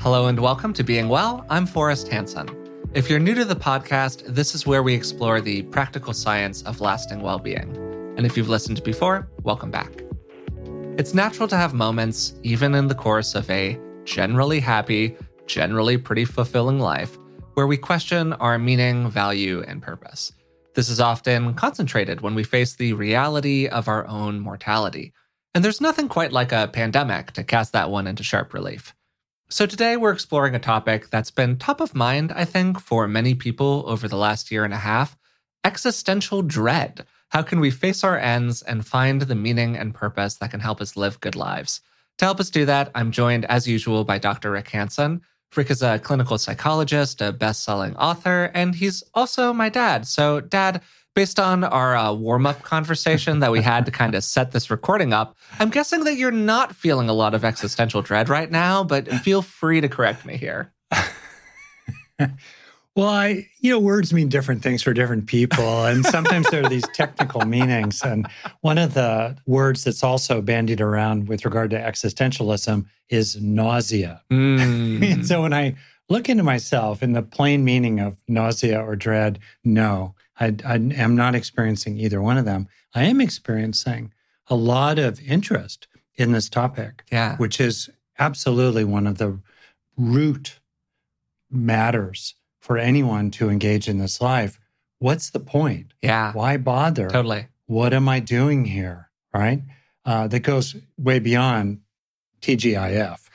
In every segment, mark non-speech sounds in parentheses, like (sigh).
Hello and welcome to Being Well. I'm Forrest Hanson. If you're new to the podcast, this is where we explore the practical science of lasting well being. And if you've listened before, welcome back. It's natural to have moments, even in the course of a generally happy, generally pretty fulfilling life, where we question our meaning, value, and purpose. This is often concentrated when we face the reality of our own mortality. And there's nothing quite like a pandemic to cast that one into sharp relief. So, today we're exploring a topic that's been top of mind, I think, for many people over the last year and a half existential dread. How can we face our ends and find the meaning and purpose that can help us live good lives? To help us do that, I'm joined as usual by Dr. Rick Hanson. Rick is a clinical psychologist, a best selling author, and he's also my dad. So, Dad, based on our uh, warm up conversation that we had to kind of set this recording up, I'm guessing that you're not feeling a lot of existential dread right now, but feel free to correct me here. (laughs) well, I, you know, words mean different things for different people. And sometimes there are these technical meanings. And one of the words that's also bandied around with regard to existentialism is nausea. Mm. (laughs) and so when I look into myself in the plain meaning of nausea or dread, no. I, I am not experiencing either one of them. I am experiencing a lot of interest in this topic, yeah. which is absolutely one of the root matters for anyone to engage in this life. What's the point? Yeah. Why bother? Totally. What am I doing here? Right? Uh, that goes way beyond TGIF.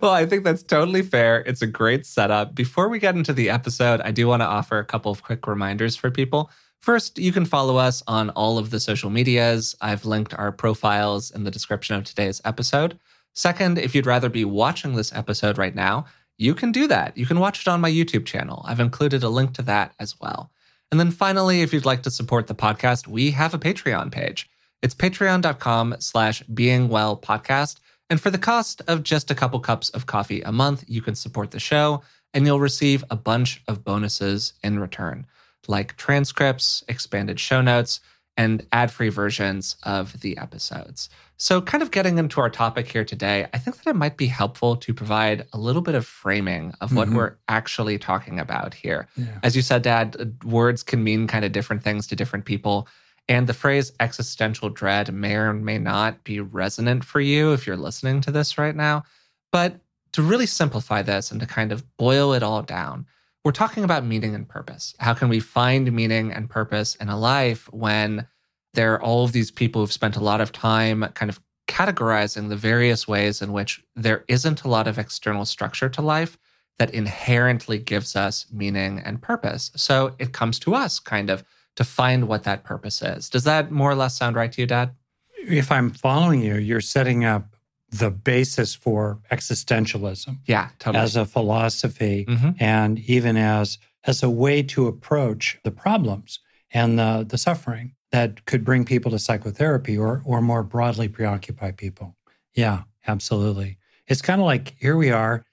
Well, I think that's totally fair. It's a great setup. Before we get into the episode, I do want to offer a couple of quick reminders for people. First, you can follow us on all of the social medias. I've linked our profiles in the description of today's episode. Second, if you'd rather be watching this episode right now, you can do that. You can watch it on my YouTube channel. I've included a link to that as well. And then finally, if you'd like to support the podcast, we have a Patreon page. It's patreon.com slash beingwellpodcast. And for the cost of just a couple cups of coffee a month, you can support the show and you'll receive a bunch of bonuses in return, like transcripts, expanded show notes, and ad free versions of the episodes. So, kind of getting into our topic here today, I think that it might be helpful to provide a little bit of framing of what mm-hmm. we're actually talking about here. Yeah. As you said, Dad, words can mean kind of different things to different people. And the phrase existential dread may or may not be resonant for you if you're listening to this right now. But to really simplify this and to kind of boil it all down, we're talking about meaning and purpose. How can we find meaning and purpose in a life when there are all of these people who've spent a lot of time kind of categorizing the various ways in which there isn't a lot of external structure to life that inherently gives us meaning and purpose. So it comes to us kind of to find what that purpose is. Does that more or less sound right to you, Dad? If I'm following you, you're setting up the basis for existentialism. Yeah, totally. As a philosophy mm-hmm. and even as as a way to approach the problems and the, the suffering that could bring people to psychotherapy or or more broadly preoccupy people. Yeah, absolutely. It's kind of like here we are.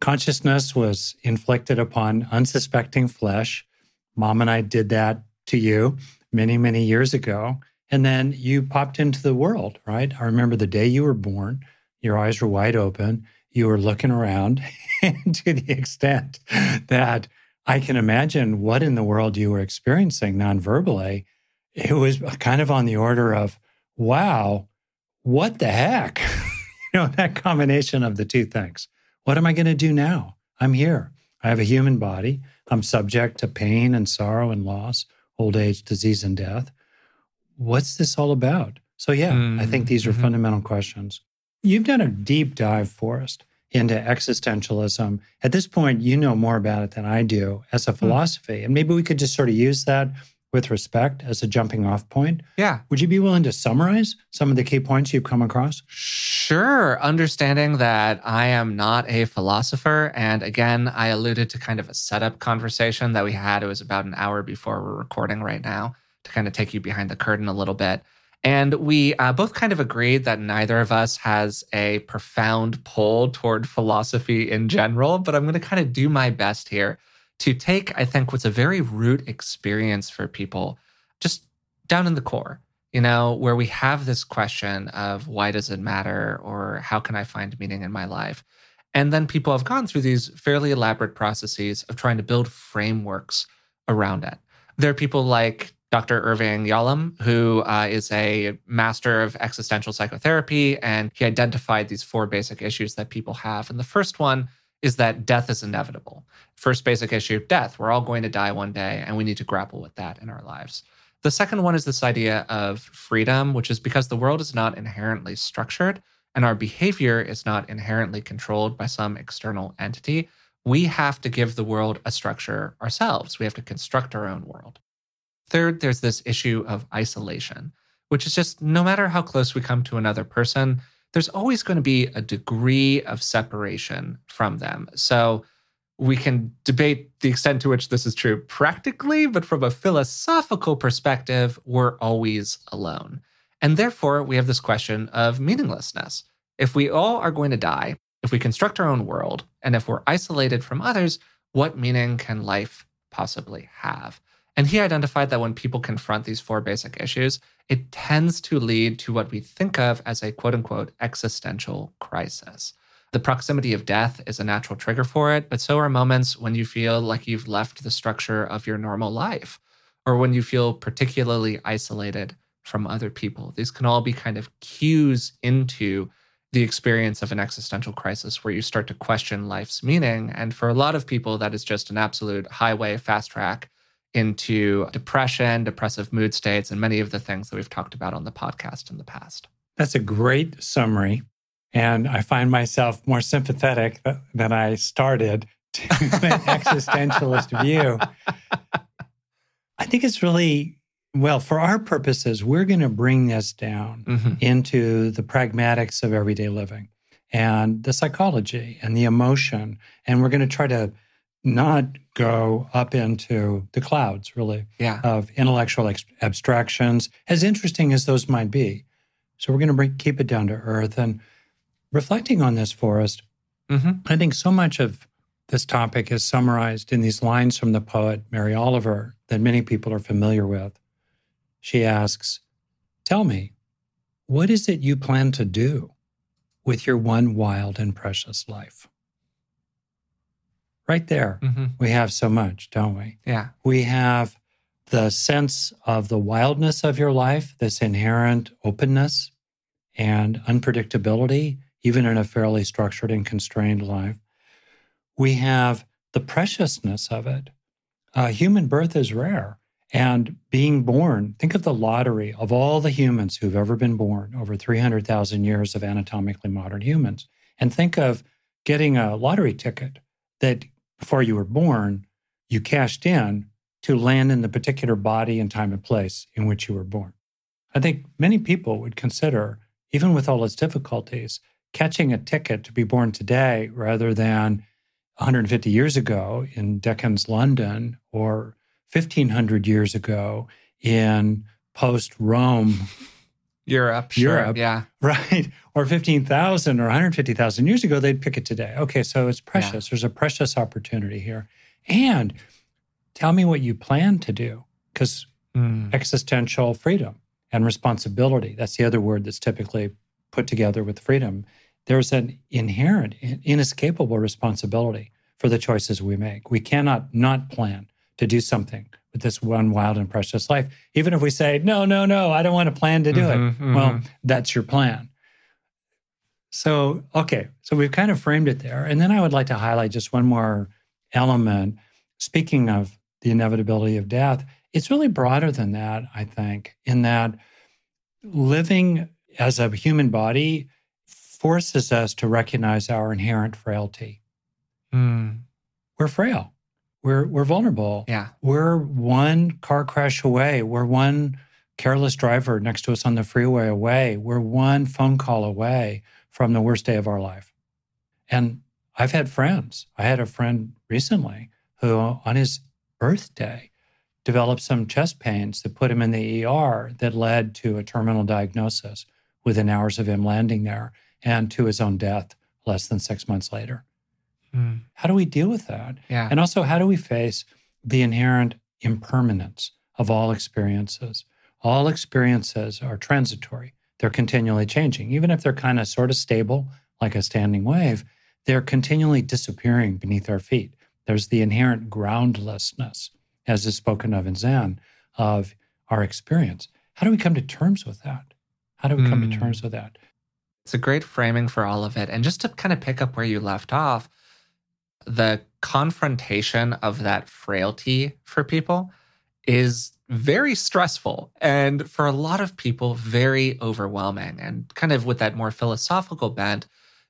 Consciousness was inflicted upon unsuspecting flesh. Mom and I did that to you many, many years ago. And then you popped into the world, right? I remember the day you were born, your eyes were wide open, you were looking around, (laughs) to the extent that I can imagine what in the world you were experiencing non-verbally, it was kind of on the order of, wow, what the heck? (laughs) you know, that combination of the two things. What am I going to do now? I'm here. I have a human body. I'm subject to pain and sorrow and loss old age, disease, and death. What's this all about? So, yeah, mm-hmm. I think these are mm-hmm. fundamental questions. You've done a deep dive, Forrest, into existentialism. At this point, you know more about it than I do as a hmm. philosophy. Mm-hmm. And maybe we could just sort of use that with respect as a jumping off point. Yeah. Would you be willing to summarize some of the key points you've come across? Sure. Understanding that I am not a philosopher. And again, I alluded to kind of a setup conversation that we had. It was about an hour before we're recording right now to kind of take you behind the curtain a little bit. And we uh, both kind of agreed that neither of us has a profound pull toward philosophy in general, but I'm going to kind of do my best here to take, I think, what's a very root experience for people just down in the core. you know, where we have this question of why does it matter or how can I find meaning in my life? And then people have gone through these fairly elaborate processes of trying to build frameworks around it. There are people like Dr. Irvin Yalom, who uh, is a master of existential psychotherapy, and he identified these four basic issues that people have. And the first one is that death is inevitable. First basic issue death. We're all going to die one day, and we need to grapple with that in our lives. The second one is this idea of freedom, which is because the world is not inherently structured and our behavior is not inherently controlled by some external entity. We have to give the world a structure ourselves. We have to construct our own world. Third, there's this issue of isolation, which is just no matter how close we come to another person, there's always going to be a degree of separation from them. So we can debate the extent to which this is true practically, but from a philosophical perspective, we're always alone. And therefore, we have this question of meaninglessness. If we all are going to die, if we construct our own world, and if we're isolated from others, what meaning can life possibly have? And he identified that when people confront these four basic issues, it tends to lead to what we think of as a quote unquote existential crisis. The proximity of death is a natural trigger for it, but so are moments when you feel like you've left the structure of your normal life, or when you feel particularly isolated from other people. These can all be kind of cues into the experience of an existential crisis where you start to question life's meaning. And for a lot of people, that is just an absolute highway, fast track into depression, depressive mood states, and many of the things that we've talked about on the podcast in the past. That's a great summary. And I find myself more sympathetic than I started to (laughs) an existentialist view. I think it's really, well, for our purposes, we're going to bring this down mm-hmm. into the pragmatics of everyday living and the psychology and the emotion. And we're going to try to not go up into the clouds, really, yeah. of intellectual ex- abstractions, as interesting as those might be. So we're going to bring, keep it down to earth. And reflecting on this, Forrest, mm-hmm. I think so much of this topic is summarized in these lines from the poet Mary Oliver that many people are familiar with. She asks, Tell me, what is it you plan to do with your one wild and precious life? Right there. Mm-hmm. We have so much, don't we? Yeah. We have the sense of the wildness of your life, this inherent openness and unpredictability, even in a fairly structured and constrained life. We have the preciousness of it. Uh, human birth is rare. And being born, think of the lottery of all the humans who've ever been born, over 300,000 years of anatomically modern humans. And think of getting a lottery ticket that before you were born, you cashed in to land in the particular body and time and place in which you were born. I think many people would consider, even with all its difficulties, catching a ticket to be born today rather than 150 years ago in Dickens' London or 1500 years ago in post Rome (laughs) Europe, sure. Europe, yeah, (laughs) right, or fifteen thousand or one hundred fifty thousand years ago, they'd pick it today. Okay, so it's precious. Yeah. There's a precious opportunity here, and tell me what you plan to do, because mm. existential freedom and responsibility. That's the other word that's typically put together with freedom. There's an inherent, inescapable responsibility for the choices we make. We cannot not plan to do something with this one wild and precious life. Even if we say, no, no, no, I don't want to plan to do mm-hmm, it. Mm-hmm. Well, that's your plan. So, okay, so we've kind of framed it there. And then I would like to highlight just one more element. Speaking of the inevitability of death, it's really broader than that, I think, in that living as a human body forces us to recognize our inherent frailty. Mm. We're frail. We're we're vulnerable. Yeah. We're one car crash away. We're one careless driver next to us on the freeway away. We're one phone call away from the worst day of our life. And I've had friends. I had a friend recently who on his birthday developed some chest pains that put him in the ER that led to a terminal diagnosis within hours of him landing there and to his own death less than 6 months later. Mm. How do we deal with that? Yeah. And also, how do we face the inherent impermanence of all experiences, All experiences are transitory. They're continually changing. Even if they're kind of sort of stable, like a standing wave, they're continually disappearing beneath our feet. There's the inherent groundlessness, as is spoken of in Zen, of our experience. How do we come to terms with that? How do we come mm. to hmm. terms with that? It's a great framing for all of it. And just to kind of pick up where you left off, the confrontation of that frailty for people is very stressful and for a lot of people, very overwhelming. And kind of with that more philosophical bent,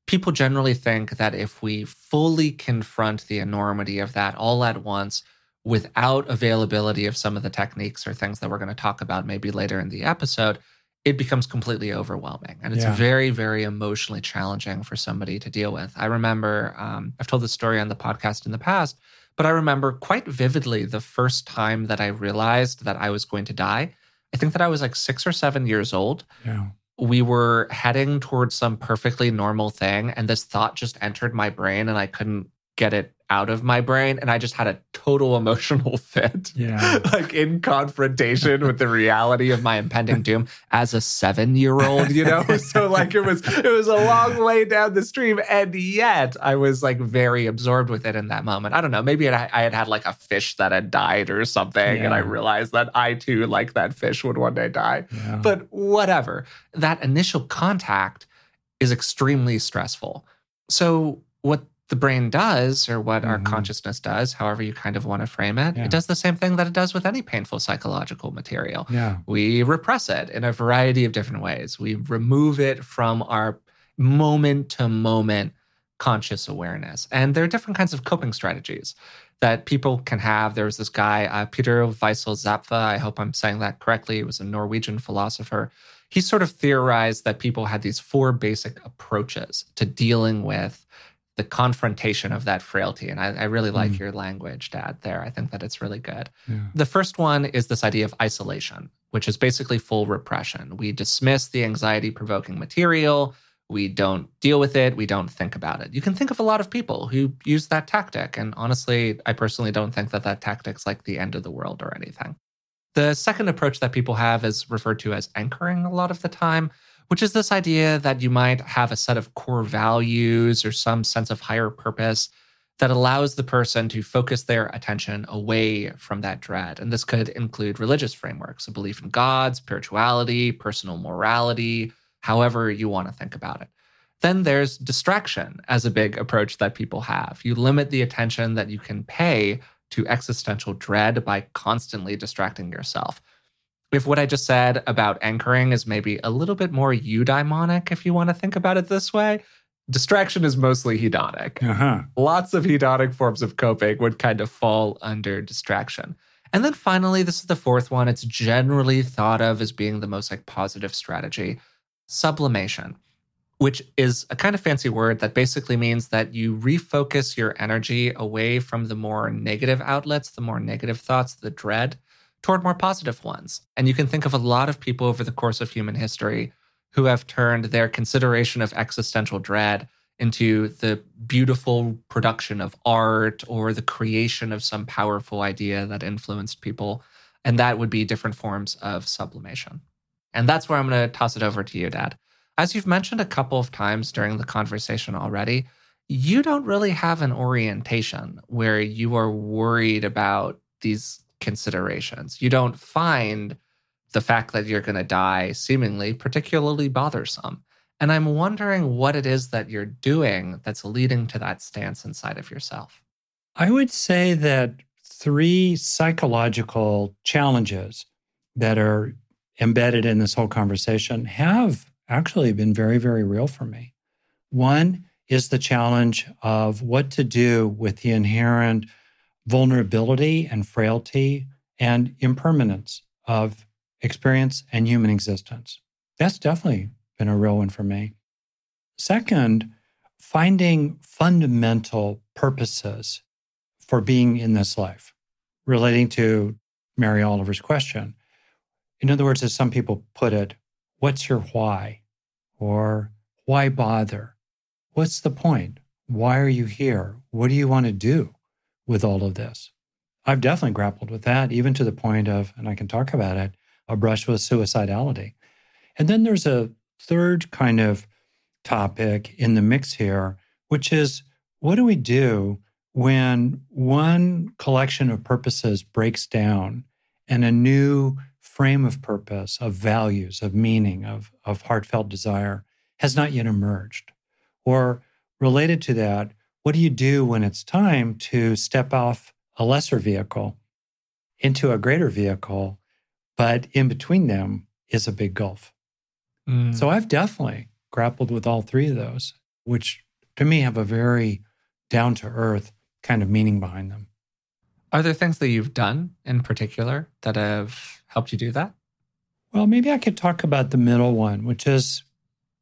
people generally think that if we fully confront the enormity of that all at once, without availability of some of the techniques or things that we're going to talk about maybe later in the episode, it becomes completely overwhelming. And it's yeah. very, very emotionally challenging for somebody to deal with. I remember, um, I've told this story on the podcast in the past, but I remember quite vividly the first time that I realized that I was going to die. I think that I was like six or seven years old. Yeah. We were heading towards some perfectly normal thing, and this thought just entered my brain, and I couldn't get it out of my brain and I just had a total (laughs) emotional fit. Yeah. (laughs) like in confrontation with the reality of my impending (laughs) doom as a 7-year-old, you know? so like it was it was a long way down the stream and yet I was like very absorbed with it in that moment. I don't know, maybe I had had like a fish that had died or something yeah. and I realized that I too like that fish would one day die. Yeah. But whatever. That initial contact is extremely stressful. So what the brain does, or what mm-hmm. our consciousness does, however you kind of want to frame it, yeah. it does the same thing that it does with any painful psychological material. Yeah. We repress it in a variety of different ways. We remove it from our moment to moment conscious awareness. And there are different kinds of coping strategies that people can have. There was this guy, uh, Peter Wessel Zapffe. I hope I'm saying that correctly. He was a Norwegian philosopher. He sort of theorized that people had these four basic approaches to dealing with the confrontation of that frailty. And I, I really like mm. your language, Dad, there. I think that it's really good. Yeah. The first one is this idea of isolation, which is basically full repression. We dismiss the anxiety provoking material. We don't deal with it. We don't think about it. You can think of a lot of people who use that tactic. And honestly, I personally don't think that that tactic's like the end of the world or anything. The second approach that people have is referred to as anchoring a lot of the time which is this idea that you might have a set of core values or some sense of higher purpose that allows the person to focus their attention away from that dread. And this could include religious frameworks, a belief in God, spirituality, personal morality, however you want to think about it. Then there's distraction as a big approach that people have. You limit the attention that you can pay to existential dread by constantly distracting yourself if what I just said about anchoring is maybe a little bit more eudaimonic, if you want to think about it this way, distraction is mostly hedonic. Uh-huh. Lots of hedonic forms of coping would kind of fall under distraction. And then finally, this is the fourth one. It's generally thought of as being the most like positive strategy, sublimation, which is a kind of fancy word that basically means that you refocus your energy away from the more negative outlets, the more negative thoughts, the dread, toward more positive ones. And you can think of a lot of people over the course of human history who have turned their consideration of existential dread into the beautiful production of art or the creation of some powerful idea that influenced people. And that would be different forms of sublimation. And that's where I'm going to toss it over to you, Dad. As you've mentioned a couple of times during the conversation already, you don't really have an orientation where you are worried about these considerations. You don't find the fact that you're going to die seemingly particularly bothersome. And I'm wondering what it is that you're doing that's leading to that stance inside of yourself. I would say that three psychological challenges that are embedded in this whole conversation have actually been very, very real for me. One is the challenge of what to do with the inherent vulnerability and frailty and impermanence of experience and human existence. That's definitely been a real one for me. Second, finding fundamental purposes for being in this life, relating to Mary Oliver's question. In other words, as some people put it, what's your why? Or why bother? What's the point? Why are you here? What do you want to do? With all of this. I've definitely grappled with that, even to the point of, and I can talk about it, a brush with suicidality. And then there's a third kind of topic in the mix here, which is what do we do when one collection of purposes breaks down and a new frame of purpose, of values, of meaning, of, of heartfelt desire has not yet emerged? Or related to that, what do you do when it's time to step off a lesser vehicle into a greater vehicle, but in between them is a big gulf? Mm. So I've definitely grappled with all three of those, which to me have a very down to earth kind of meaning behind them. Are there things that you've done in particular that have helped you do that? Well, maybe I could talk about the middle one, which is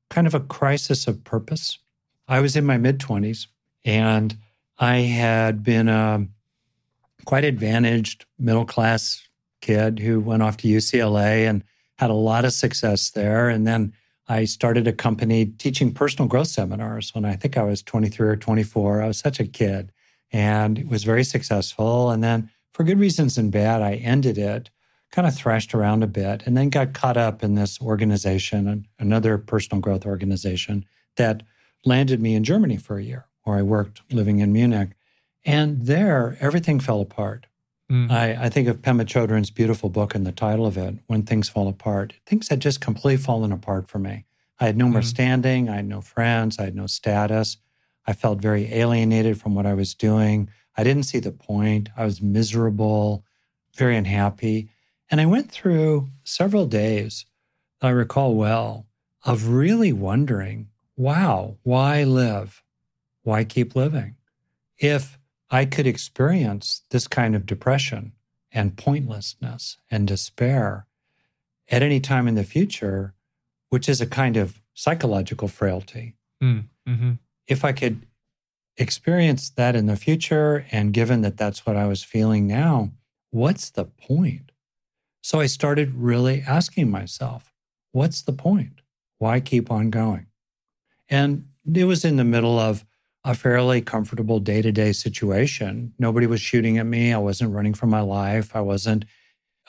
kind of a crisis of purpose. I was in my mid 20s and I had been a quite advantaged middle class kid who went off to UCLA and had a lot of success there. And then I started a company teaching personal growth seminars when I think I was 23 or 24. I was such a kid and it was very successful. And then, for good reasons and bad, I ended it, kind of thrashed around a bit, and then got caught up in this organization, another personal growth organization that landed me in Germany for a year, where I worked living in Munich. And there, everything fell apart. Mm. I, I, think of Pema Chodron's beautiful book and the title of it, When Things Fall Apart. Things had just completely fallen apart for me. I had no more mm. standing. I had no friends. I had no status. I felt very alienated from what I was doing. I didn't see the point. I was miserable, very unhappy. And I went through several days, I recall well, of really wondering wow, why live? Why keep living? If I could experience this kind of depression and pointlessness and despair at any time in the future, which is a kind of psychological frailty. Mm, mm-hmm. If I could experience that in the future, and given that that's what I was feeling now, what's the point? So I started really asking myself, what's the point? Why keep on going? And it was in the middle of a fairly comfortable day to day situation. Nobody was shooting at me. I wasn't running for my life. I wasn't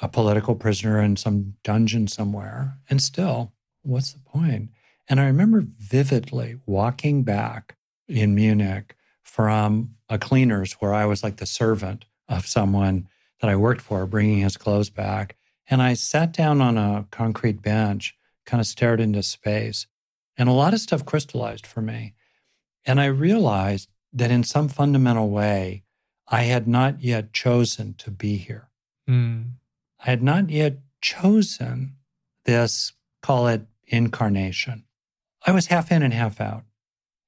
a political prisoner in some dungeon somewhere. And still, what's the point? And I remember vividly walking back in Munich from a cleaner's where I was like the servant of someone that I worked for, bringing his clothes back. And I sat down on a concrete bench, kind of stared into space, and a lot of stuff crystallized for me. And I realized that in some fundamental way, I had not yet chosen to be here. Mm. I had not yet chosen this, call it incarnation. I was half in and half out.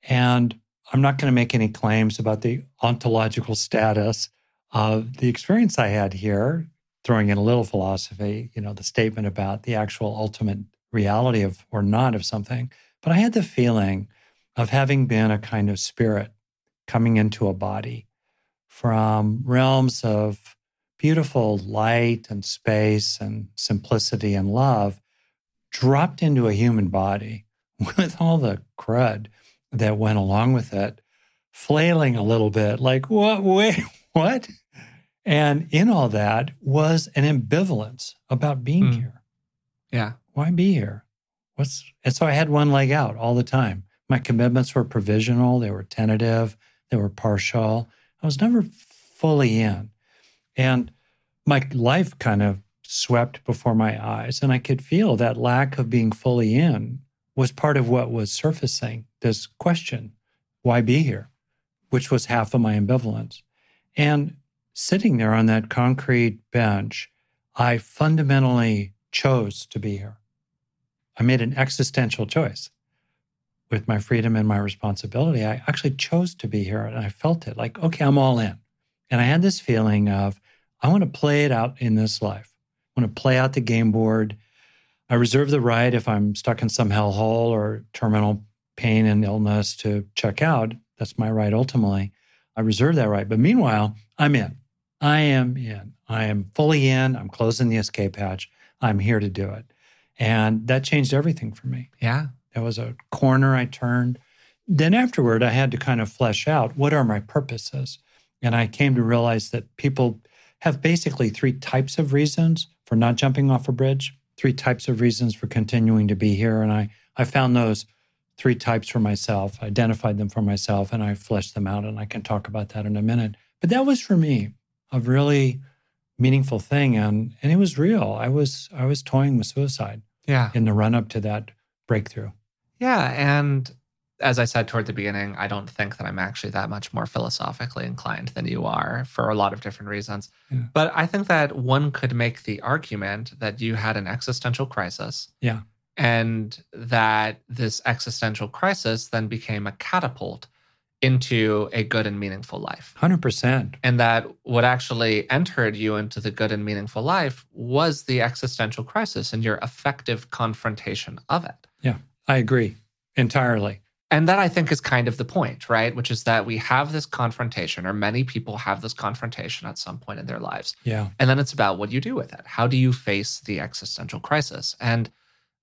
And I'm not going to make any claims about the ontological status of the experience I had here, throwing in a little philosophy, you know, the statement about the actual ultimate reality of or not of something. But I had the feeling of having been a kind of spirit coming into a body from realms of beautiful light and space and simplicity and love, dropped into a human body (laughs) with all the crud that went along with it, flailing a little bit, like, what, wait, (laughs) what? And in all that was an ambivalence about being mm. here. Yeah. Why be here? What's, and so I had one leg out all the time. My commitments were provisional, they were tentative, they were partial. I was never fully in. And my life kind of swept before my eyes. And I could feel that lack of being fully in was part of what was surfacing this question why be here? Which was half of my ambivalence. And sitting there on that concrete bench, I fundamentally chose to be here. I made an existential choice with my freedom and my responsibility. I actually chose to be here and I felt it like, okay, I'm all in. And I had this feeling of, I want to play it out in this life. I want to play out the game board. I reserve the right if I'm stuck in some hellhole or terminal pain and illness to check out. That's my right ultimately. I reserve that right. But meanwhile, I'm in. I am in. I am fully in. I'm closing the escape hatch. I'm here to do it. And that changed everything for me. Yeah. There was a corner I turned. Then afterward, I had to kind of flesh out what are my purposes. And I came to realize that people have basically three types of reasons for not jumping off a bridge. three types of reasons for continuing to be here. And I, I found those three types for myself, identified them for myself, and I fleshed them out. And I can talk about that in a minute. But that was for me a really meaningful thing. And and it was real. I was I was toying with suicide. Yeah. In the run up to that breakthrough. Yeah. And as I said toward the beginning, I don't think that I'm actually that much more philosophically inclined than you are for a lot of different reasons. Yeah. But I think that one could make the argument that you had an existential crisis. Yeah and that this existential crisis then became a catapult into a good and meaningful life. 100%. And that what actually entered you into the good and meaningful life was the existential crisis and your effective confrontation of it. Yeah, I agree entirely. And that I think is kind of the point, right? Which is that we have this confrontation, or many people have this confrontation at some point in their lives. Yeah. And then it's about what you do with it. How do you face the existential crisis? And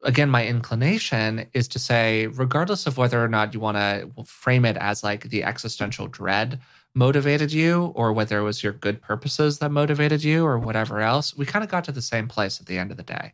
again, my inclination is to say, regardless of whether or not you want to frame it as like the existential dread motivated you, or whether it was your good purposes that motivated you, or whatever else, we kind of got to the same place at the end of the day.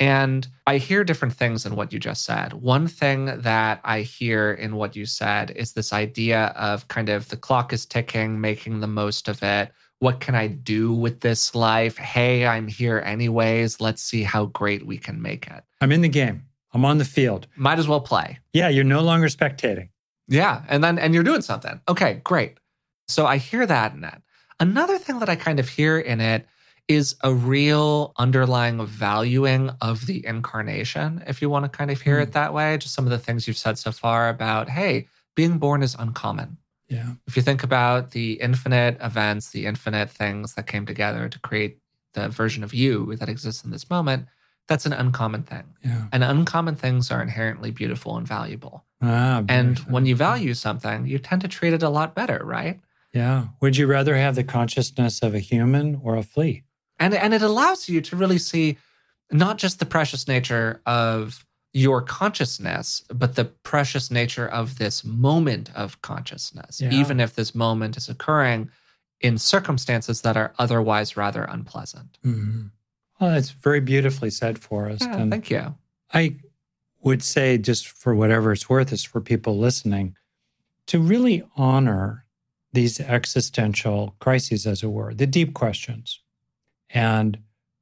And I hear different things in what you just said. One thing that I hear in what you said is this idea of kind of the clock is ticking, making the most of it, what can I do with this life? Hey, I'm here anyways. Let's see how great we can make it. I'm in the game. I'm on the field. Might as well play. Yeah, you're no longer spectating. Yeah, and then and you're doing something. Okay, great. So I hear that in it. Another thing that I kind of hear in it is a real underlying valuing of the incarnation, if you want to kind of hear mm. it that way. Just some of the things you've said so far about, hey, being born is uncommon. Yeah. If you think about the infinite events, the infinite things that came together to create the version of you that exists in this moment, that's an uncommon thing. Yeah. And uncommon things are inherently beautiful and valuable. Ah, and when you value something, you tend to treat it a lot better, right? Yeah. Would you rather have the consciousness of a human or a flea? And and it allows you to really see not just the precious nature of your consciousness, but the precious nature of this moment of consciousness, yeah. even if this moment is occurring in circumstances that are otherwise rather unpleasant. Mm-hmm. Well, that's very beautifully said Forrest. Yeah, thank you. I would say, just for whatever it's worth, is for people listening to really honor these existential crises, as it were, the deep questions, and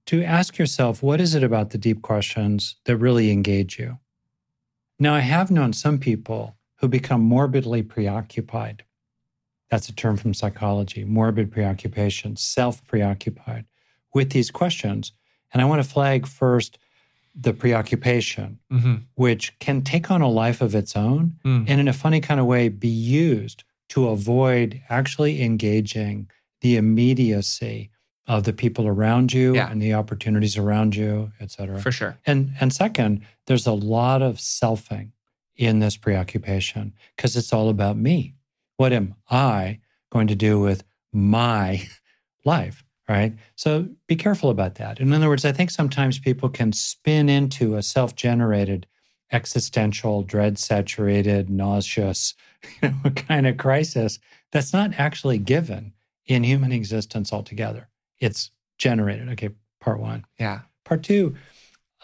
to ask yourself, what is it about the deep questions that really engage you? Now, I have known some people who become morbidly preoccupied. That's a term from psychology morbid preoccupation, self preoccupied with these questions. And I want to flag first the preoccupation, mm-hmm. which can take on a life of its own mm. and, in a funny kind of way, be used to avoid actually engaging the immediacy of the people around you yeah. and the opportunities around you, et cetera. For sure. And and second, there's a lot of selfing in this preoccupation because it's all about me. What am I going to do with my (laughs) life? Right. So be careful about that. In other words, I think sometimes people can spin into a self generated, existential, dread saturated, nauseous (laughs) you know, (laughs) kind of crisis that's not actually given in human existence altogether it's generated. Okay, part one. Yeah. Part two,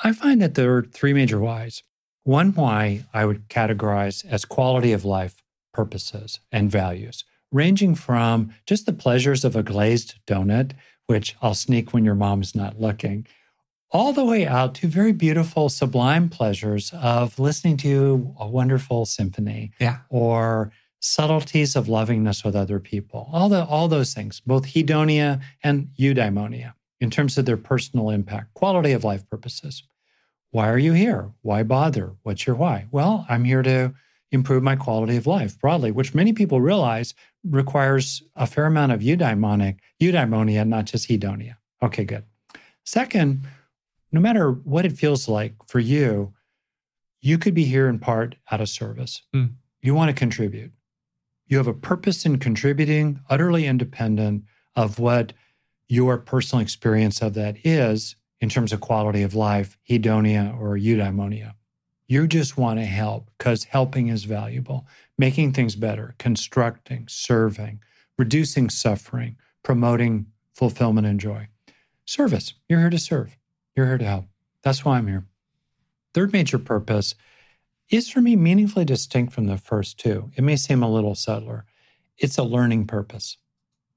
I find that there are three major whys. One why I would categorize as quality of life purposes and values, ranging from just the pleasures of a glazed donut, which I'll sneak when your mom's not looking, all the way out to very beautiful, sublime pleasures of listening to a wonderful symphony. Yeah. Or subtleties of lovingness with other people, all the all those things, both hedonia and eudaimonia, in terms of their personal impact, quality of life purposes. Why are you here? Why bother? What's your why? Well, I'm here to improve my quality of life broadly, which many people realize requires a fair amount of eudaimonic, eudaimonia, not just hedonia. Okay, good. Second, no matter what it feels like for you, you could be here in part out of service. Mm. You want to contribute. You have a purpose in contributing, utterly independent of what your personal experience of that is in terms of quality of life, hedonia or eudaimonia. You just want to help because helping is valuable, making things better, constructing, serving, reducing suffering, promoting fulfillment and joy. Service, you're here to serve, you're here to help. That's why I'm here. Third major purpose is for me meaningfully distinct from the first two. It may seem a little subtler. It's a learning purpose.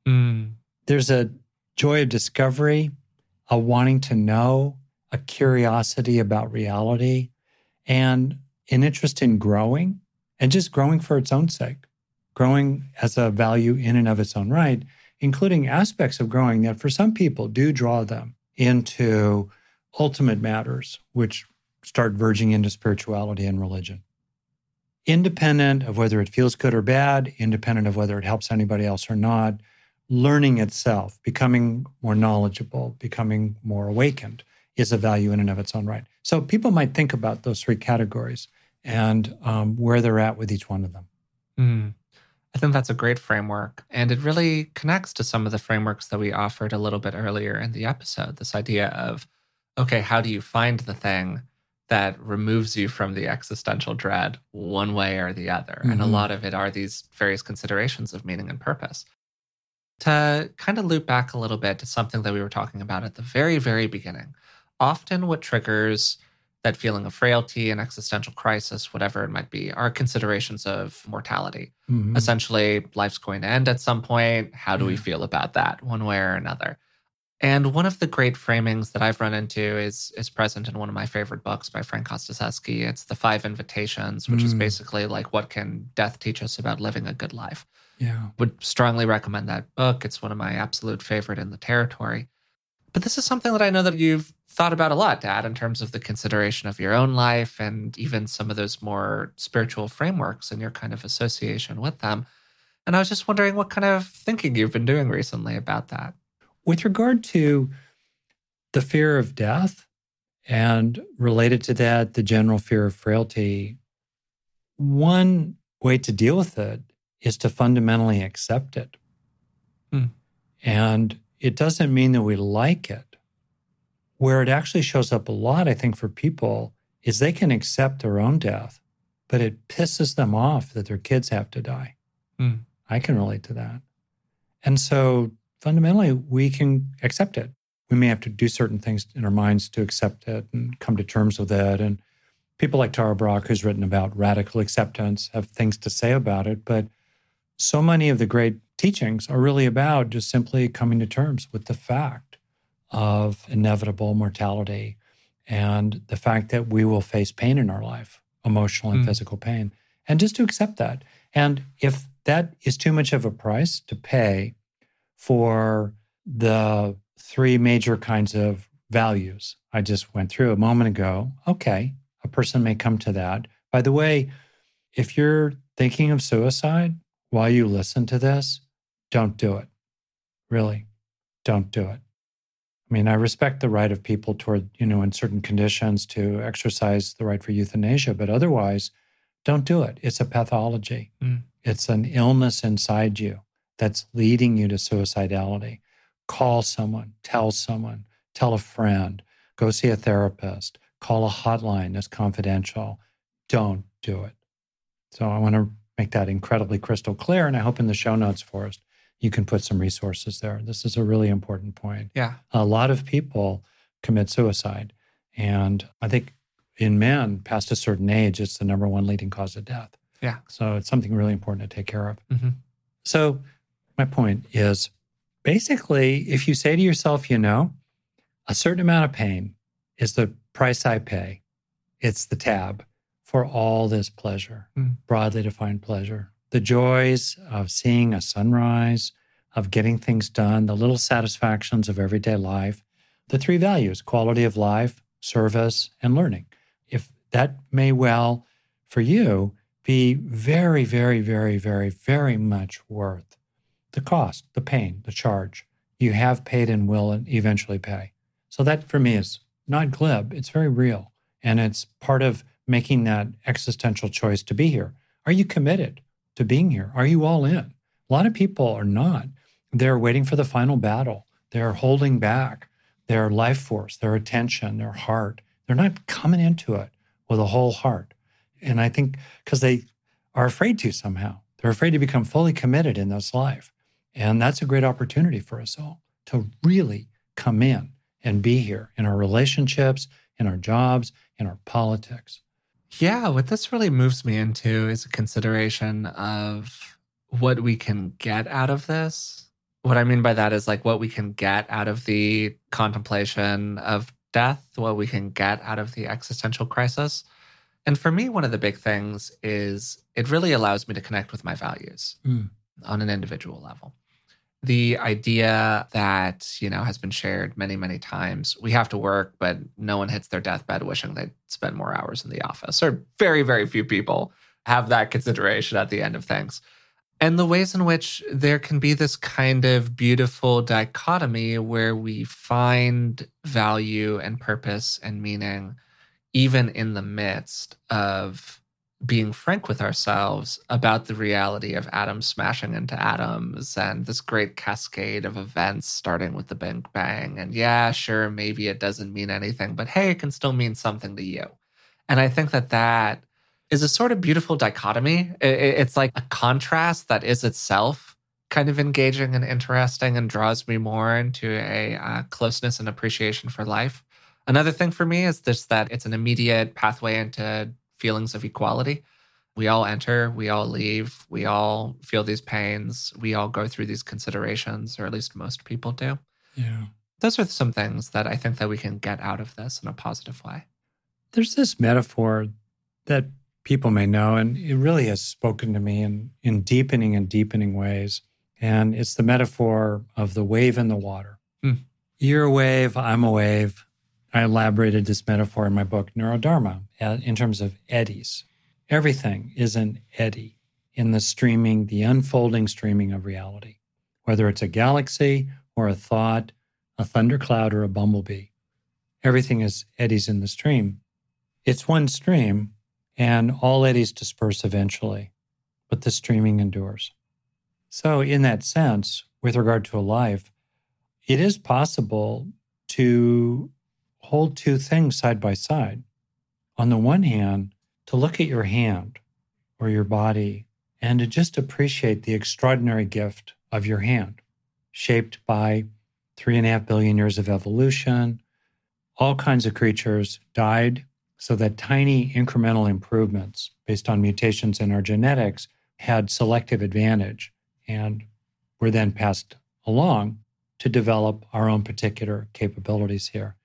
Mm. There's a joy of discovery, a wanting to know, a curiosity about reality, and an interest in growing and just growing for its own sake, growing as a value in and of its own right, including aspects of growing that for some people do draw them into ultimate matters, which start verging into spirituality and religion. Independent of whether it feels good or bad, independent of whether it helps anybody else or not, learning itself, becoming more knowledgeable, becoming more awakened is a value in and of its own right. So people might think about those three categories and um, where they're at with each one of them. Mm. I think that's a great framework. And it really connects to some of the frameworks that we offered a little bit earlier in the episode. This idea of, okay, how do you find the thing that removes you from the existential dread one way or the other? Mm-hmm. And a mm-hmm. lot of it are these various considerations of meaning and purpose. To kind of loop back a little bit to something that we were talking about at the very, very beginning, often what triggers that feeling of frailty and existential crisis, whatever it might be, are considerations of mortality. Mm-hmm. Essentially, life's going to end at some point. How do yeah. we feel about that, one way or another? And one of the great framings that I've run into is is present in one of my favorite books by Frank Ostaseski. It's The Five Invitations, which mm. is basically like what can death teach us about living a good life. Yeah. Would strongly recommend that book. It's one of my absolute favorite in the territory. But this is something that I know that you've thought about a lot, Dad, in terms of the consideration of your own life and even some of those more spiritual frameworks and your kind of association with them. And I was just wondering what kind of thinking you've been doing recently about that. With regard to the fear of death and related to that, the general fear of frailty, one way to deal with it is to fundamentally accept it. Hmm. And it doesn't mean that we like it. Where it actually shows up a lot, I think, for people is they can accept their own death, but it pisses them off that their kids have to die. Mm. I can relate to that. And so fundamentally, we can accept it. We may have to do certain things in our minds to accept it and come to terms with it. And people like Tara Brach, who's written about radical acceptance, have things to say about it. But so many of the great teachings are really about just simply coming to terms with the fact of inevitable mortality and the fact that we will face pain in our life, emotional and mm. physical pain, and just to accept that. And if that is too much of a price to pay for the three major kinds of values I just went through a moment ago, okay, a person may come to that. By the way, if you're thinking of suicide while you listen to this, don't do it. Really, don't do it. I mean, I respect the right of people toward, you know, in certain conditions to exercise the right for euthanasia, but otherwise, don't do it. It's a pathology. Mm. It's an illness inside you that's leading you to suicidality. Call someone, tell someone, tell a friend, go see a therapist, call a hotline that's confidential. Don't do it. So I want to make that incredibly crystal clear. And I hope in the show notes, Forrest, you can put some resources there. This is a really important point. Yeah. A lot of people commit suicide. And I think in men past a certain age, it's the number one leading cause of death. Yeah. So it's something really important to take care of. Mm-hmm. So my point is basically, if you say to yourself, you know, a certain amount of pain is the price I pay, it's the tab for all this pleasure, mm. broadly defined pleasure the joys of seeing a sunrise, of getting things done, the little satisfactions of everyday life, the three values quality of life, service, and learning. If that may well, for you, be very, very, very, very, very much worth the cost, the pain, the charge you have paid and will eventually pay. So, that for me is not glib, it's very real. And it's part of making that existential choice to be here. Are you committed? to being here? Are you all in? A lot of people are not. They're waiting for the final battle. They're holding back their life force, their attention, their heart. They're not coming into it with a whole heart. And I think because they are afraid to somehow, they're afraid to become fully committed in this life. And that's a great opportunity for us all to really come in and be here in our relationships, in our jobs, in our politics. Yeah, what this really moves me into is a consideration of what we can get out of this. What I mean by that is like what we can get out of the contemplation of death, what we can get out of the existential crisis. And for me, one of the big things is it really allows me to connect with my values mm. on an individual level. The idea that, you know, has been shared many, many times. We have to work, but no one hits their deathbed wishing they'd spend more hours in the office. Or very, very few people have that consideration at the end of things. And the ways in which there can be this kind of beautiful dichotomy where we find value and purpose and meaning even in the midst of being frank with ourselves about the reality of atoms smashing into atoms and this great cascade of events starting with the Big Bang. And yeah, sure, maybe it doesn't mean anything, but hey, it can still mean something to you. And I think that that is a sort of beautiful dichotomy. It's like a contrast that is itself kind of engaging and interesting and draws me more into a uh, closeness and appreciation for life. Another thing for me is just that it's an immediate pathway into feelings of equality. We all enter, we all leave, we all feel these pains, we all go through these considerations, or at least most people do. Yeah. Those are some things that I think that we can get out of this in a positive way. There's this metaphor that people may know, and it really has spoken to me in, in deepening and deepening ways. And it's the metaphor of the wave in the water. Mm. You're a wave, I'm a wave. I elaborated this metaphor in my book, Neurodharma, uh, in terms of eddies. Everything is an eddy in the streaming, the unfolding streaming of reality, whether it's a galaxy or a thought, a thundercloud or a bumblebee. Everything is eddies in the stream. It's one stream, and all eddies disperse eventually, but the streaming endures. So, in that sense, with regard to a life, it is possible to hold two things side by side. On the one hand, to look at your hand or your body and to just appreciate the extraordinary gift of your hand, shaped by three and a half billion years of evolution. All kinds of creatures died so that tiny incremental improvements based on mutations in our genetics had selective advantage and were then passed along to develop our own particular capabilities here.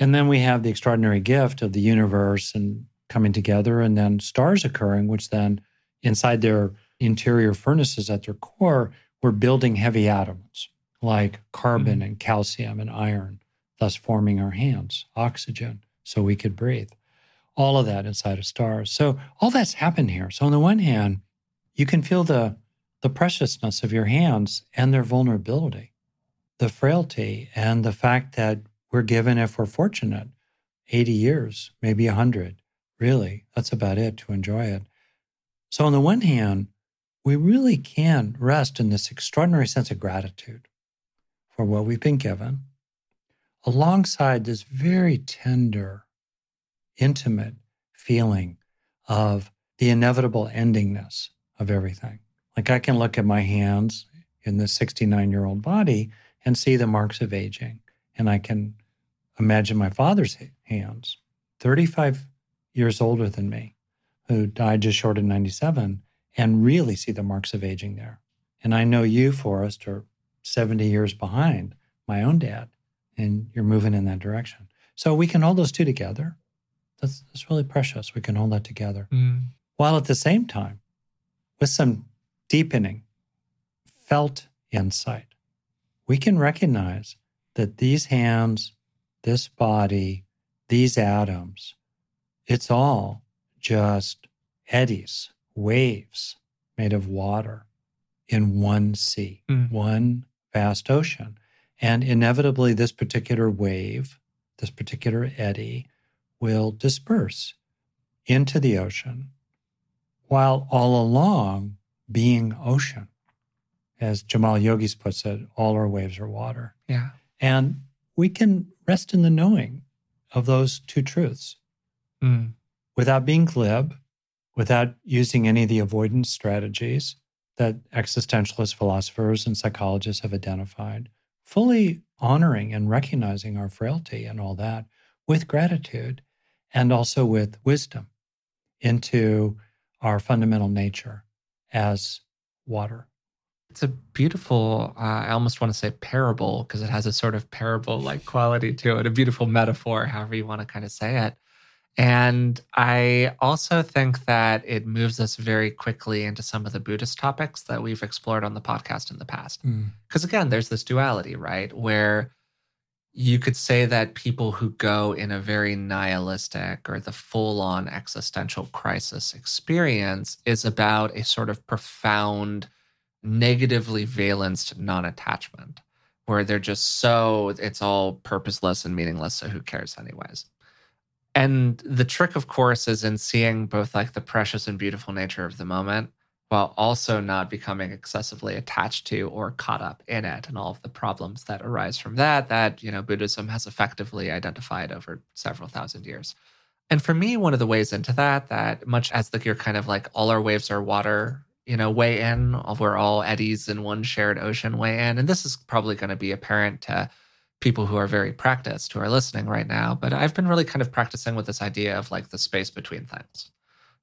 And then we have the extraordinary gift of the universe and coming together, and then stars occurring, which then inside their interior furnaces at their core, we're building heavy atoms like carbon mm-hmm. and calcium and iron, thus forming our hands, oxygen, so we could breathe. All of that inside of stars. So all that's happened here. So on the one hand, you can feel the the preciousness of your hands and their vulnerability, the frailty, and the fact that we're given, if we're fortunate, 80 years, maybe 100. Really, that's about it to enjoy it. So, on the one hand, we really can rest in this extraordinary sense of gratitude for what we've been given, alongside this very tender, intimate feeling of the inevitable endingness of everything. Like I can look at my hands in this 69 year old body and see the marks of aging, and I can imagine my father's hands, 35 years older than me, who died just short of 97, and really see the marks of aging there. And I know you, Forrest, are 70 years behind my own dad, and you're moving in that direction. So we can hold those two together. That's, that's really precious. We can hold that together. Mm. While at the same time, with some deepening, felt insight, we can recognize that these hands this body, these atoms, it's all just eddies, waves made of water in one sea, mm. one vast ocean. And inevitably, this particular wave, this particular eddy, will disperse into the ocean, while all along being ocean. As Jaimal Yogis puts it, all our waves are water. Yeah. And we can rest in the knowing of those two truths mm. without being glib, without using any of the avoidance strategies that existentialist philosophers and psychologists have identified, fully honoring and recognizing our frailty and all that, with gratitude and also with wisdom into our fundamental nature as water. It's a beautiful, uh, I almost want to say parable because it has a sort of parable like quality to it, a beautiful metaphor, however you want to kind of say it. And I also think that it moves us very quickly into some of the Buddhist topics that we've explored on the podcast in the past. Because mm. again, there's this duality, right? Where you could say that people who go in a very nihilistic or the full on existential crisis experience is about a sort of profound, negatively valenced non attachment, where they're just so, it's all purposeless and meaningless. So who cares, anyways? And the trick, of course, is in seeing both like the precious and beautiful nature of the moment while also not becoming excessively attached to or caught up in it and all of the problems that arise from that that you know buddhism has effectively identified over several thousand years and for me one of the ways into that that much as like you're kind of like all our waves are water you know way in we're all eddies in one shared ocean way in. And this is probably going to be apparent to people who are very practiced who are listening right now but i've been really kind of practicing with this idea of like the space between things.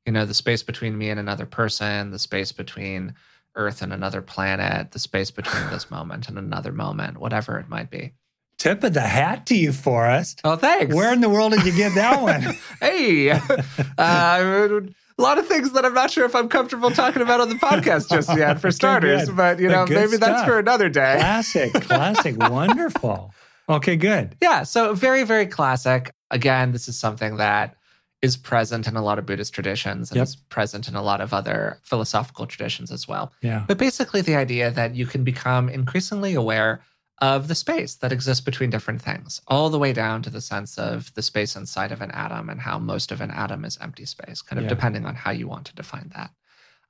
You know the space between me and another person the space between earth and another planet the space between this (sighs) moment and another moment whatever it might be. Tip of the hat to you forrest. Oh thanks. Where in the world did you get that one? (laughs) Hey. (laughs) Uh, a lot of things that I'm not sure if I'm comfortable talking about on the podcast (laughs) just yet, for starters. But you know, maybe stuff. that's for another day. Classic, classic, (laughs) wonderful. Okay, good. Yeah, so very, very classic. Again, this is something that is present in a lot of Buddhist traditions and yep. is present in a lot of other philosophical traditions as well. Yeah. But basically, the idea that you can become increasingly aware of the space that exists between different things, all the way down to the sense of the space inside of an atom and how most of an atom is empty space, kind of yeah. depending on how you want to define that.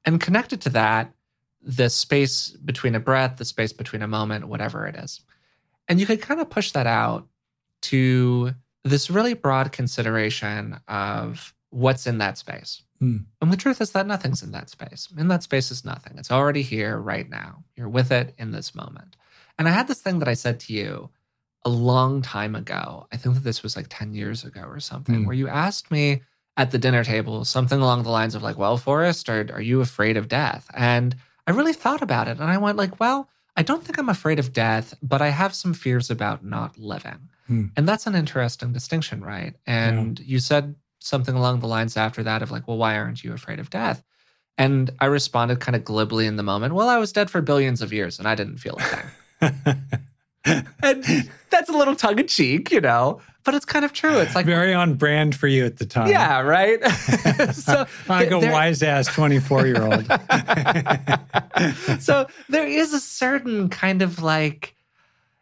And connected to that, the space between a breath, the space between a moment, whatever it is. And you could kind of push that out to this really broad consideration of what's in that space. Mm. And the truth is that nothing's in that space. In that space is nothing. It's already here right now. You're with it in this moment. And I had this thing that I said to you a long time ago. I think that this was like 10 years ago or something, mm. where you asked me at the dinner table something along the lines of like, well, Forrest, are, are you afraid of death? And I really thought about it and I went like, well, I don't think I'm afraid of death, but I have some fears about not living. Hmm. And that's an interesting distinction, right? And yeah. you said something along the lines after that of like, well, why aren't you afraid of death? And I responded kind of glibly in the moment, well, I was dead for billions of years and I didn't feel a thing. (laughs) and that's a little tongue in cheek, you know, but it's kind of true. It's like very on brand for you at the time. Yeah, right. (laughs) so like a wise ass 24 year old. so there is a certain kind of like,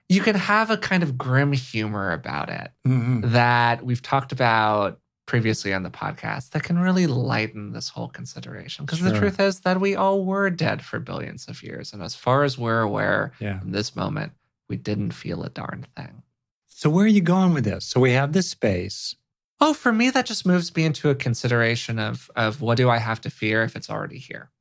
you can have a kind of grim humor about it mm-hmm. that we've talked about previously on the podcast that can really lighten this whole consideration. Because sure. the truth is that we all were dead for billions of years. And as far as we're aware yeah. in this moment, we didn't feel a darn thing. So, where are you going with this? So, we have this space. Oh, for me, that just moves me into a consideration of, of what do I have to fear if it's already here?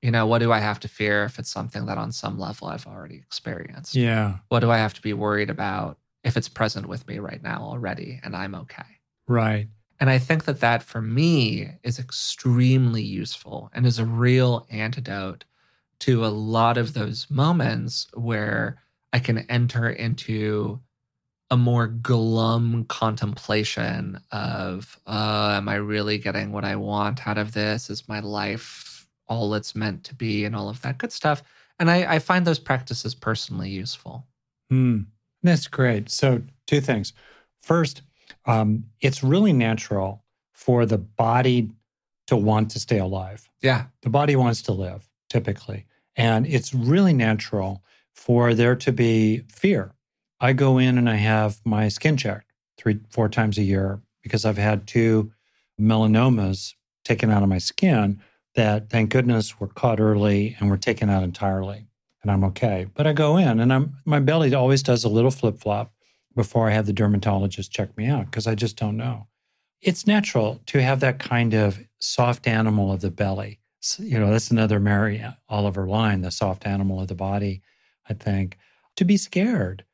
You know, what do I have to fear if it's something that on some level I've already experienced? Yeah. What do I have to be worried about if it's present with me right now already and I'm okay? Right. And I think that that for me is extremely useful and is a real antidote to a lot of those moments where I can enter into a more glum contemplation of uh, am I really getting what I want out of this? Is my life all it's meant to be and all of that good stuff? And I, I find those practices personally useful. Hmm. That's great. So, two things. First, um, it's really natural for the body to want to stay alive. Yeah. The body wants to live typically. And it's really natural for there to be fear. I go in and I have my skin checked three, four times a year because I've had two melanomas taken out of my skin that thank goodness were caught early and were taken out entirely. And I'm okay. But I go in and I'm my belly always does a little flip flop before I have the dermatologist check me out because I just don't know. It's natural to have that kind of soft animal of the belly. You know, that's another Mary uh, Oliver line, the soft animal of the body, I think. To be scared,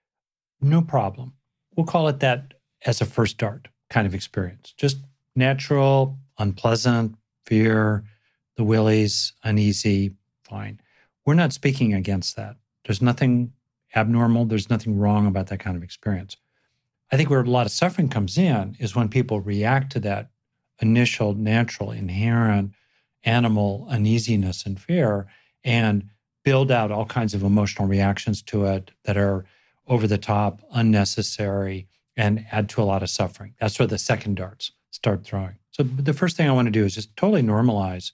no problem. We'll call it that as a first dart kind of experience. Just natural, unpleasant, fear, the willies, uneasy, fine. We're not speaking against that. There's nothing abnormal, there's nothing wrong about that kind of experience. I think where a lot of suffering comes in is when people react to that initial, natural, inherent animal uneasiness and fear and build out all kinds of emotional reactions to it that are over the top, unnecessary, and add to a lot of suffering. That's where the second darts start throwing. So the first thing I want to do is just totally normalize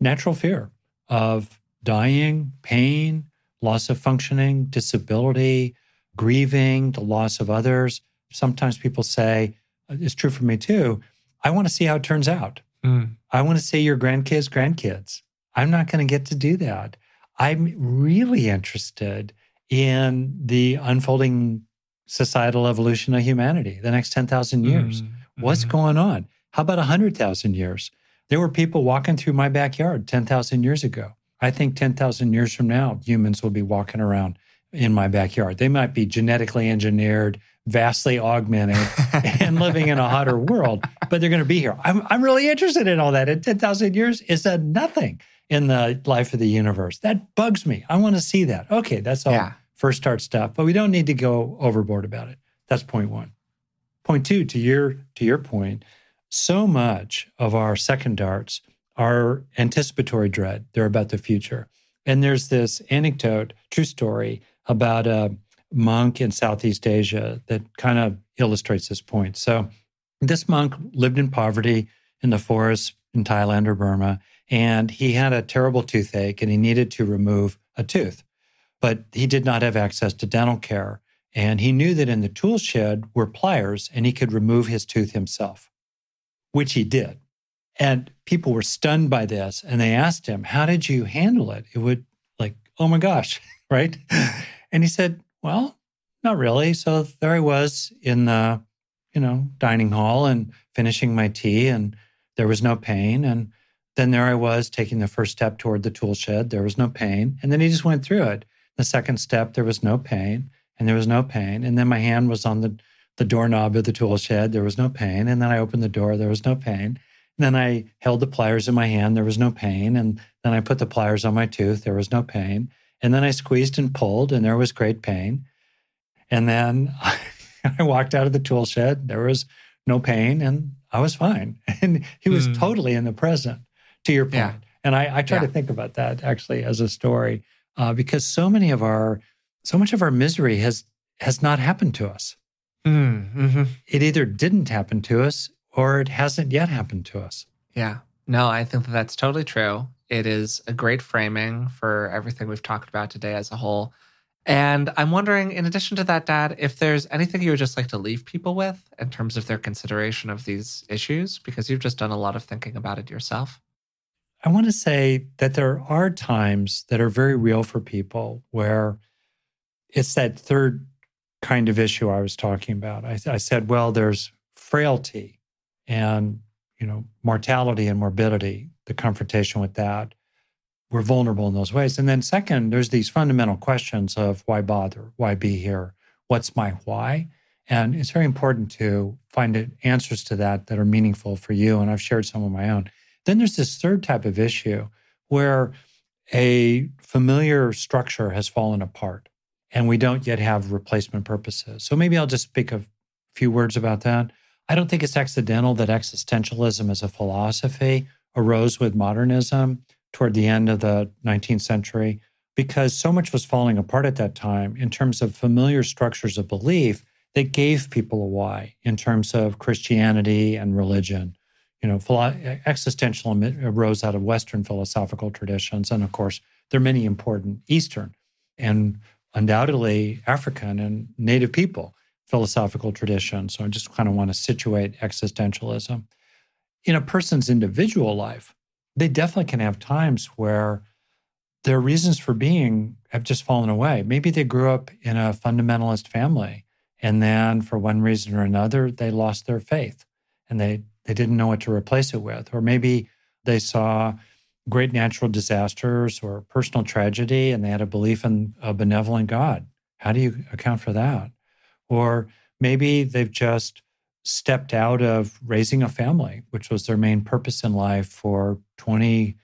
natural fear of dying, pain, loss of functioning, disability, grieving, the loss of others. Sometimes people say, it's true for me too, I want to see how it turns out. Mm. I want to see your grandkids' grandkids. I'm not going to get to do that. I'm really interested in the unfolding societal evolution of humanity, the next 10,000 years. Mm-hmm. What's going on? How about 100,000 years? There were people walking through my backyard 10,000 years ago. I think 10,000 years from now, humans will be walking around in my backyard. They might be genetically engineered, vastly augmented, (laughs) and living in a hotter world, but they're going to be here. I'm, I'm really interested in all that. In 10,000 years, is that nothing in the life of the universe? That bugs me. I want to see that. Okay, that's all yeah. first dart stuff, but we don't need to go overboard about it. That's point one. Point two, to your to your point, so much of our second darts are anticipatory dread. They're about the future. And there's this anecdote, true story, about a monk in Southeast Asia that kind of illustrates this point. So, this monk lived in poverty in the forest in Thailand or Burma, and he had a terrible toothache and he needed to remove a tooth. But he did not have access to dental care. And he knew that in the tool shed were pliers and he could remove his tooth himself, which he did. And people were stunned by this and they asked him, How did you handle it? It would, like, oh my gosh, (laughs) right? And he said, Well, not really. So there I was in the, you know, dining hall and finishing my tea, and there was no pain. And then there I was taking the first step toward the tool shed. There was no pain. And then he just went through it. The second step, there was no pain, and there was no pain. And then my hand was on the, the doorknob of the tool shed. There was no pain. And then I opened the door. There was no pain. And then I held the pliers in my hand. There was no pain. And then I put the pliers on my tooth. There was no pain. And then I squeezed and pulled, and there was great pain. And then (laughs) I walked out of the tool shed. There was no pain, and I was fine. (laughs) And he was mm. totally in the present, to your point. Yeah. And I, I try yeah. to think about that actually as a story, uh, because so many of our, so much of our misery has has not happened to us. Mm, mm-hmm. It either didn't happen to us or it hasn't yet happened to us. Yeah. No, I think that that's totally true. It is a great framing for everything we've talked about today as a whole. And I'm wondering, in addition to that, Dad, if there's anything you would just like to leave people with in terms of their consideration of these issues, because you've just done a lot of thinking about it yourself. I want to say that there are times that are very real for people where it's that third kind of issue I was talking about. I, I said, well, there's frailty and you know mortality and morbidity the confrontation with that. We're vulnerable in those ways. And then, second, there's these fundamental questions of why bother? Why be here? What's my why? And it's very important to find answers to that that are meaningful for you. And I've shared some of my own. Then there's this third type of issue where a familiar structure has fallen apart and we don't yet have replacement purposes. So maybe I'll just speak a few words about that. I don't think it's accidental that existentialism as a philosophy arose with modernism toward the end of the 19th century because so much was falling apart at that time in terms of familiar structures of belief that gave people a why in terms of Christianity and religion. You know, existentialism arose out of Western philosophical traditions. And of course, there are many important Eastern and undoubtedly African and Native people philosophical tradition. So I just kind of want to situate existentialism in a person's individual life, they definitely can have times where their reasons for being have just fallen away. Maybe they grew up in a fundamentalist family and then for one reason or another they lost their faith and they they didn't know what to replace it with or maybe they saw great natural disasters or personal tragedy and they had a belief in a benevolent God. How do you account for that? Or maybe they've just stepped out of raising a family, which was their main purpose in life for 20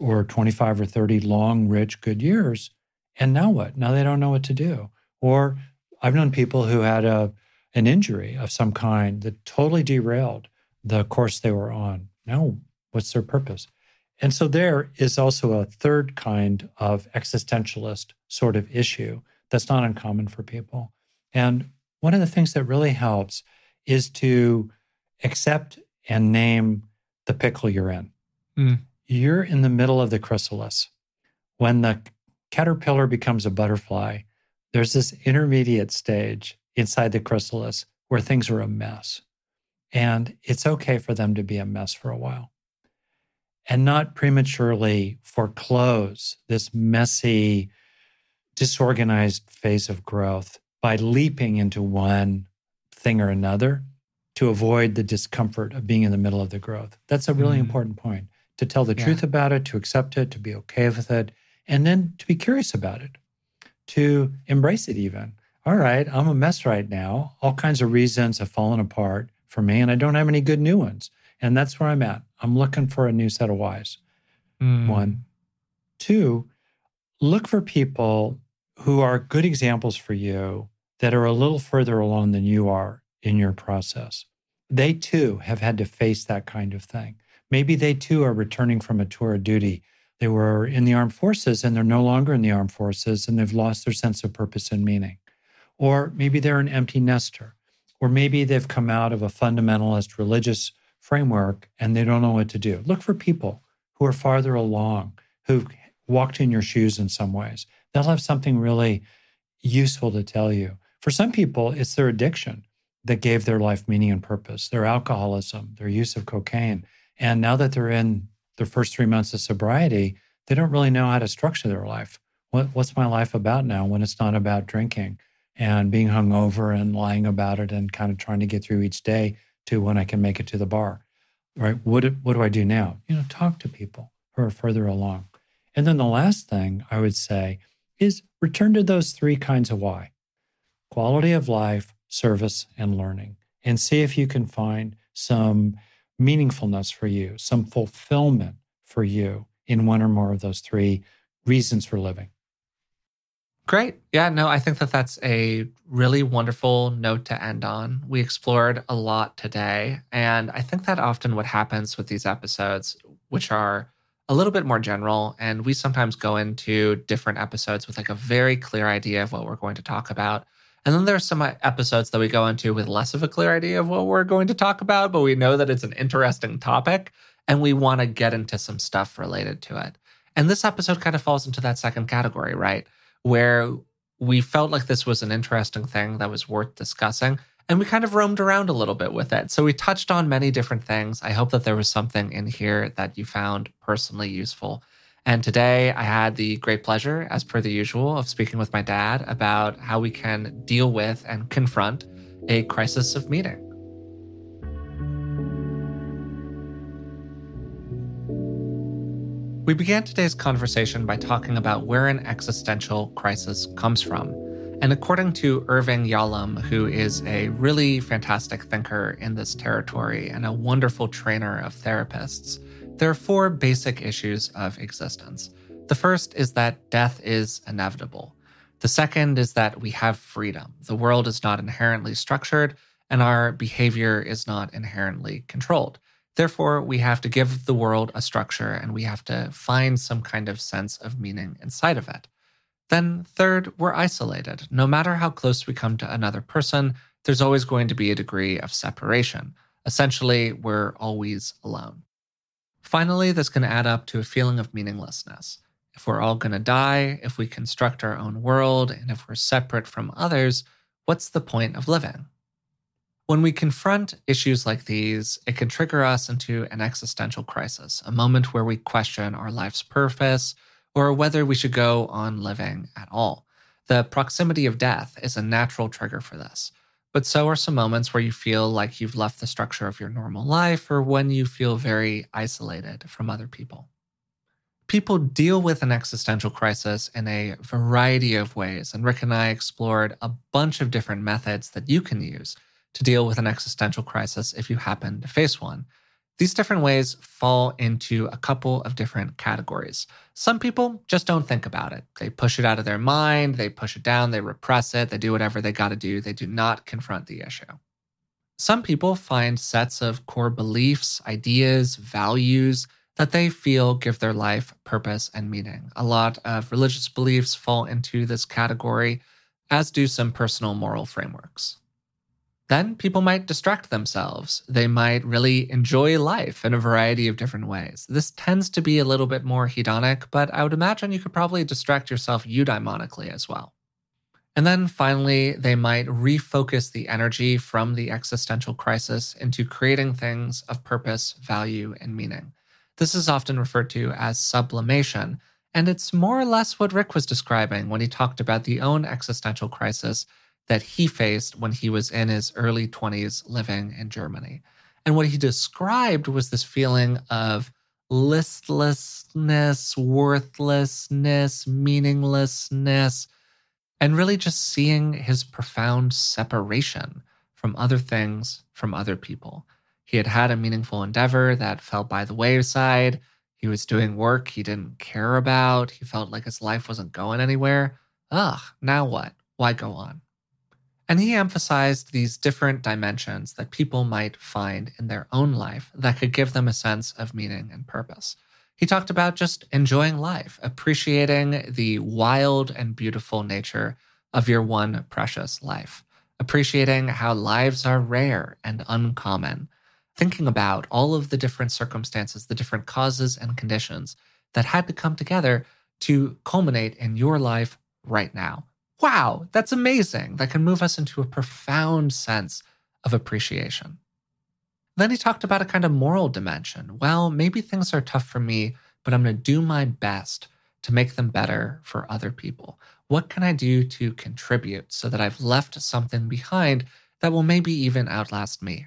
or 25 or 30 long, rich, good years. And now what? Now they don't know what to do. Or I've known people who had a an injury of some kind that totally derailed the course they were on. Now, what's their purpose? And so there is also a third kind of existentialist sort of issue that's not uncommon for people. And one of the things that really helps is to accept and name the pickle you're in. Mm. You're in the middle of the chrysalis. When the caterpillar becomes a butterfly, there's this intermediate stage inside the chrysalis where things are a mess. And it's okay for them to be a mess for a while and not prematurely foreclose this messy, disorganized phase of growth by leaping into one thing or another to avoid the discomfort of being in the middle of the growth. That's a really mm. important point to tell the yeah. truth about it, to accept it, to be okay with it, and then to be curious about it, to embrace it even. All right, I'm a mess right now. All kinds of reasons have fallen apart for me, and I don't have any good new ones. And that's where I'm at. I'm looking for a new set of whys. Mm. One. Two, look for people who are good examples for you that are a little further along than you are in your process. They too have had to face that kind of thing. Maybe they too are returning from a tour of duty. They were in the armed forces and they're no longer in the armed forces and they've lost their sense of purpose and meaning. Or maybe they're an empty nester. Or maybe they've come out of a fundamentalist religious framework and they don't know what to do. Look for people who are farther along, who've walked in your shoes in some ways. They'll have something really useful to tell you. For some people, it's their addiction that gave their life meaning and purpose, their alcoholism, their use of cocaine. And now that they're in their first three months of sobriety, they don't really know how to structure their life. What, what's my life about now when it's not about drinking and being hungover and lying about it and kind of trying to get through each day to when I can make it to the bar? Right? What, what do I do now? You know, talk to people who are further along. And then the last thing I would say is return to those three kinds of why quality of life, service, and learning, and see if you can find some meaningfulness for you, some fulfillment for you in one or more of those three reasons for living. Great. Yeah, no, I think that that's a really wonderful note to end on. We explored a lot today. And I think that often what happens with these episodes, which are a little bit more general, and we sometimes go into different episodes with like a very clear idea of what we're going to talk about. And then there's some uh, episodes that we go into with less of a clear idea of what we're going to talk about, but we know that it's an interesting topic and we want to get into some stuff related to it. And this episode kind of falls into that second category, right? Where we felt like this was an interesting thing that was worth discussing. And we kind of roamed around a little bit with it. So we touched on many different things. I hope that there was something in here that you found personally useful. And today I had the great pleasure, as per the usual, of speaking with my dad about how we can deal with and confront a crisis of meaning. We began today's conversation by talking about where an existential crisis comes from. And according to Irvin Yalom, who is a really fantastic thinker in this territory and a wonderful trainer of therapists, there are four basic issues of existence. The first is that death is inevitable. The second is that we have freedom. The world is not inherently structured, and our behavior is not inherently controlled. Therefore, we have to give the world a structure and we have to find some kind of sense of meaning inside of it. Then, third, we're isolated. No matter how close we come to another person, there's always going to be a degree of separation. Essentially, we're always alone. Finally, this can add up to a feeling of meaninglessness. If we're all going to die, if we construct our own world, and if we're separate from others, what's the point of living? When we confront issues like these, it can trigger us into an existential crisis, a moment where we question our life's purpose or whether we should go on living at all. The proximity of death is a natural trigger for this. But so are some moments where you feel like you've left the structure of your normal life or when you feel very isolated from other people. People deal with an existential crisis in a variety of ways, and Rick and I explored a bunch of different methods that you can use to deal with an existential crisis if you happen to face one. These different ways fall into a couple of different categories. Some people just don't think about it. They push it out of their mind, they push it down, they repress it, they do whatever they got to do. They do not confront the issue. Some people find sets of core beliefs, ideas, values that they feel give their life purpose and meaning. A lot of religious beliefs fall into this category, as do some personal moral frameworks then people might distract themselves. They might really enjoy life in a variety of different ways. This tends to be a little bit more hedonic, but I would imagine you could probably distract yourself eudaimonically as well. And then finally, they might refocus the energy from the existential crisis into creating things of purpose, value, and meaning. This is often referred to as sublimation, and it's more or less what Rick was describing when he talked about the own existential crisis that he faced when he was in his early 20s living in Germany. And what he described was this feeling of listlessness, worthlessness, meaninglessness, and really just seeing his profound separation from other things, from other people. He had had a meaningful endeavor that fell by the wayside. He was doing work he didn't care about. He felt like his life wasn't going anywhere. Ugh, now what? Why go on? And he emphasized these different dimensions that people might find in their own life that could give them a sense of meaning and purpose. He talked about just enjoying life, appreciating the wild and beautiful nature of your one precious life, appreciating how lives are rare and uncommon, thinking about all of the different circumstances, the different causes and conditions that had to come together to culminate in your life right now wow, that's amazing. That can move us into a profound sense of appreciation. Then he talked about a kind of moral dimension. Well, maybe things are tough for me, but I'm going to do my best to make them better for other people. What can I do to contribute so that I've left something behind that will maybe even outlast me?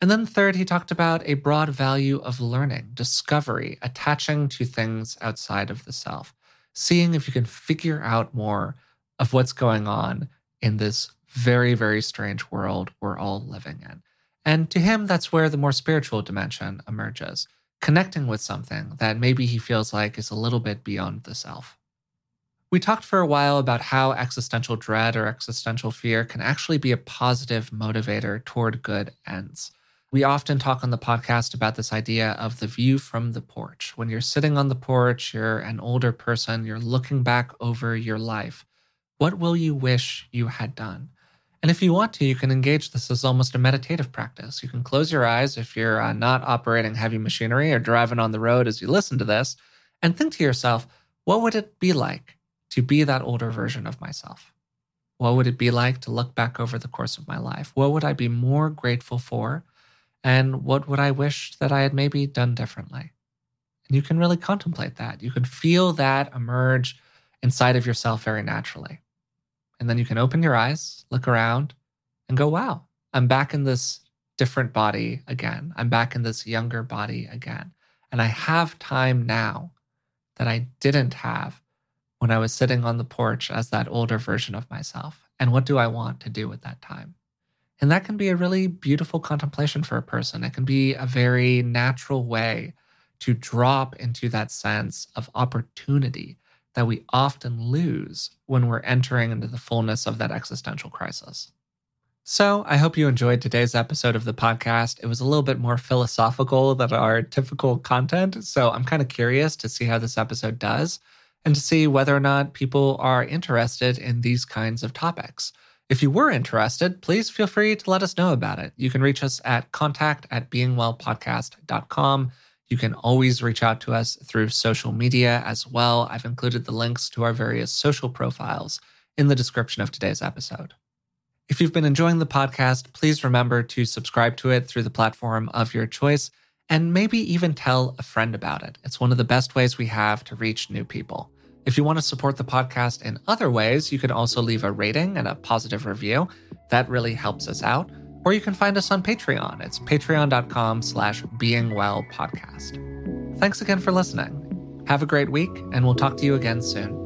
And then, third, he talked about a broad value of learning, discovery, attaching to things outside of the self, seeing if you can figure out more of what's going on in this very, very strange world we're all living in. And to him, that's where the more spiritual dimension emerges, connecting with something that maybe he feels like is a little bit beyond the self. We talked for a while about how existential dread or existential fear can actually be a positive motivator toward good ends. We often talk on the podcast about this idea of the view from the porch. When you're sitting on the porch, you're an older person, you're looking back over your life. What will you wish you had done? And if you want to, you can engage this as almost a meditative practice. You can close your eyes if you're uh, not operating heavy machinery or driving on the road as you listen to this, and think to yourself, what would it be like to be that older version of myself? What would it be like to look back over the course of my life? What would I be more grateful for? And what would I wish that I had maybe done differently? And you can really contemplate that. You can feel that emerge inside of yourself very naturally. And then you can open your eyes, look around, and go, wow, I'm back in this different body again. I'm back in this younger body again. And I have time now that I didn't have when I was sitting on the porch as that older version of myself. And what do I want to do with that time? And that can be a really beautiful contemplation for a person. It can be a very natural way to drop into that sense of opportunity that we often lose when we're entering into the fullness of that existential crisis. So, I hope you enjoyed today's episode of the podcast. It was a little bit more philosophical than our typical content. So, I'm kind of curious to see how this episode does and to see whether or not people are interested in these kinds of topics. If you were interested, please feel free to let us know about it. You can reach us at contact at beingwellpodcast.com. You can always reach out to us through social media as well. I've included the links to our various social profiles in the description of today's episode. If you've been enjoying the podcast, please remember to subscribe to it through the platform of your choice and maybe even tell a friend about it. It's one of the best ways we have to reach new people. If you want to support the podcast in other ways, you can also leave a rating and a positive review. That really helps us out or you can find us on Patreon. It's patreon.com slash beingwellpodcast. Thanks again for listening. Have a great week, and we'll talk to you again soon.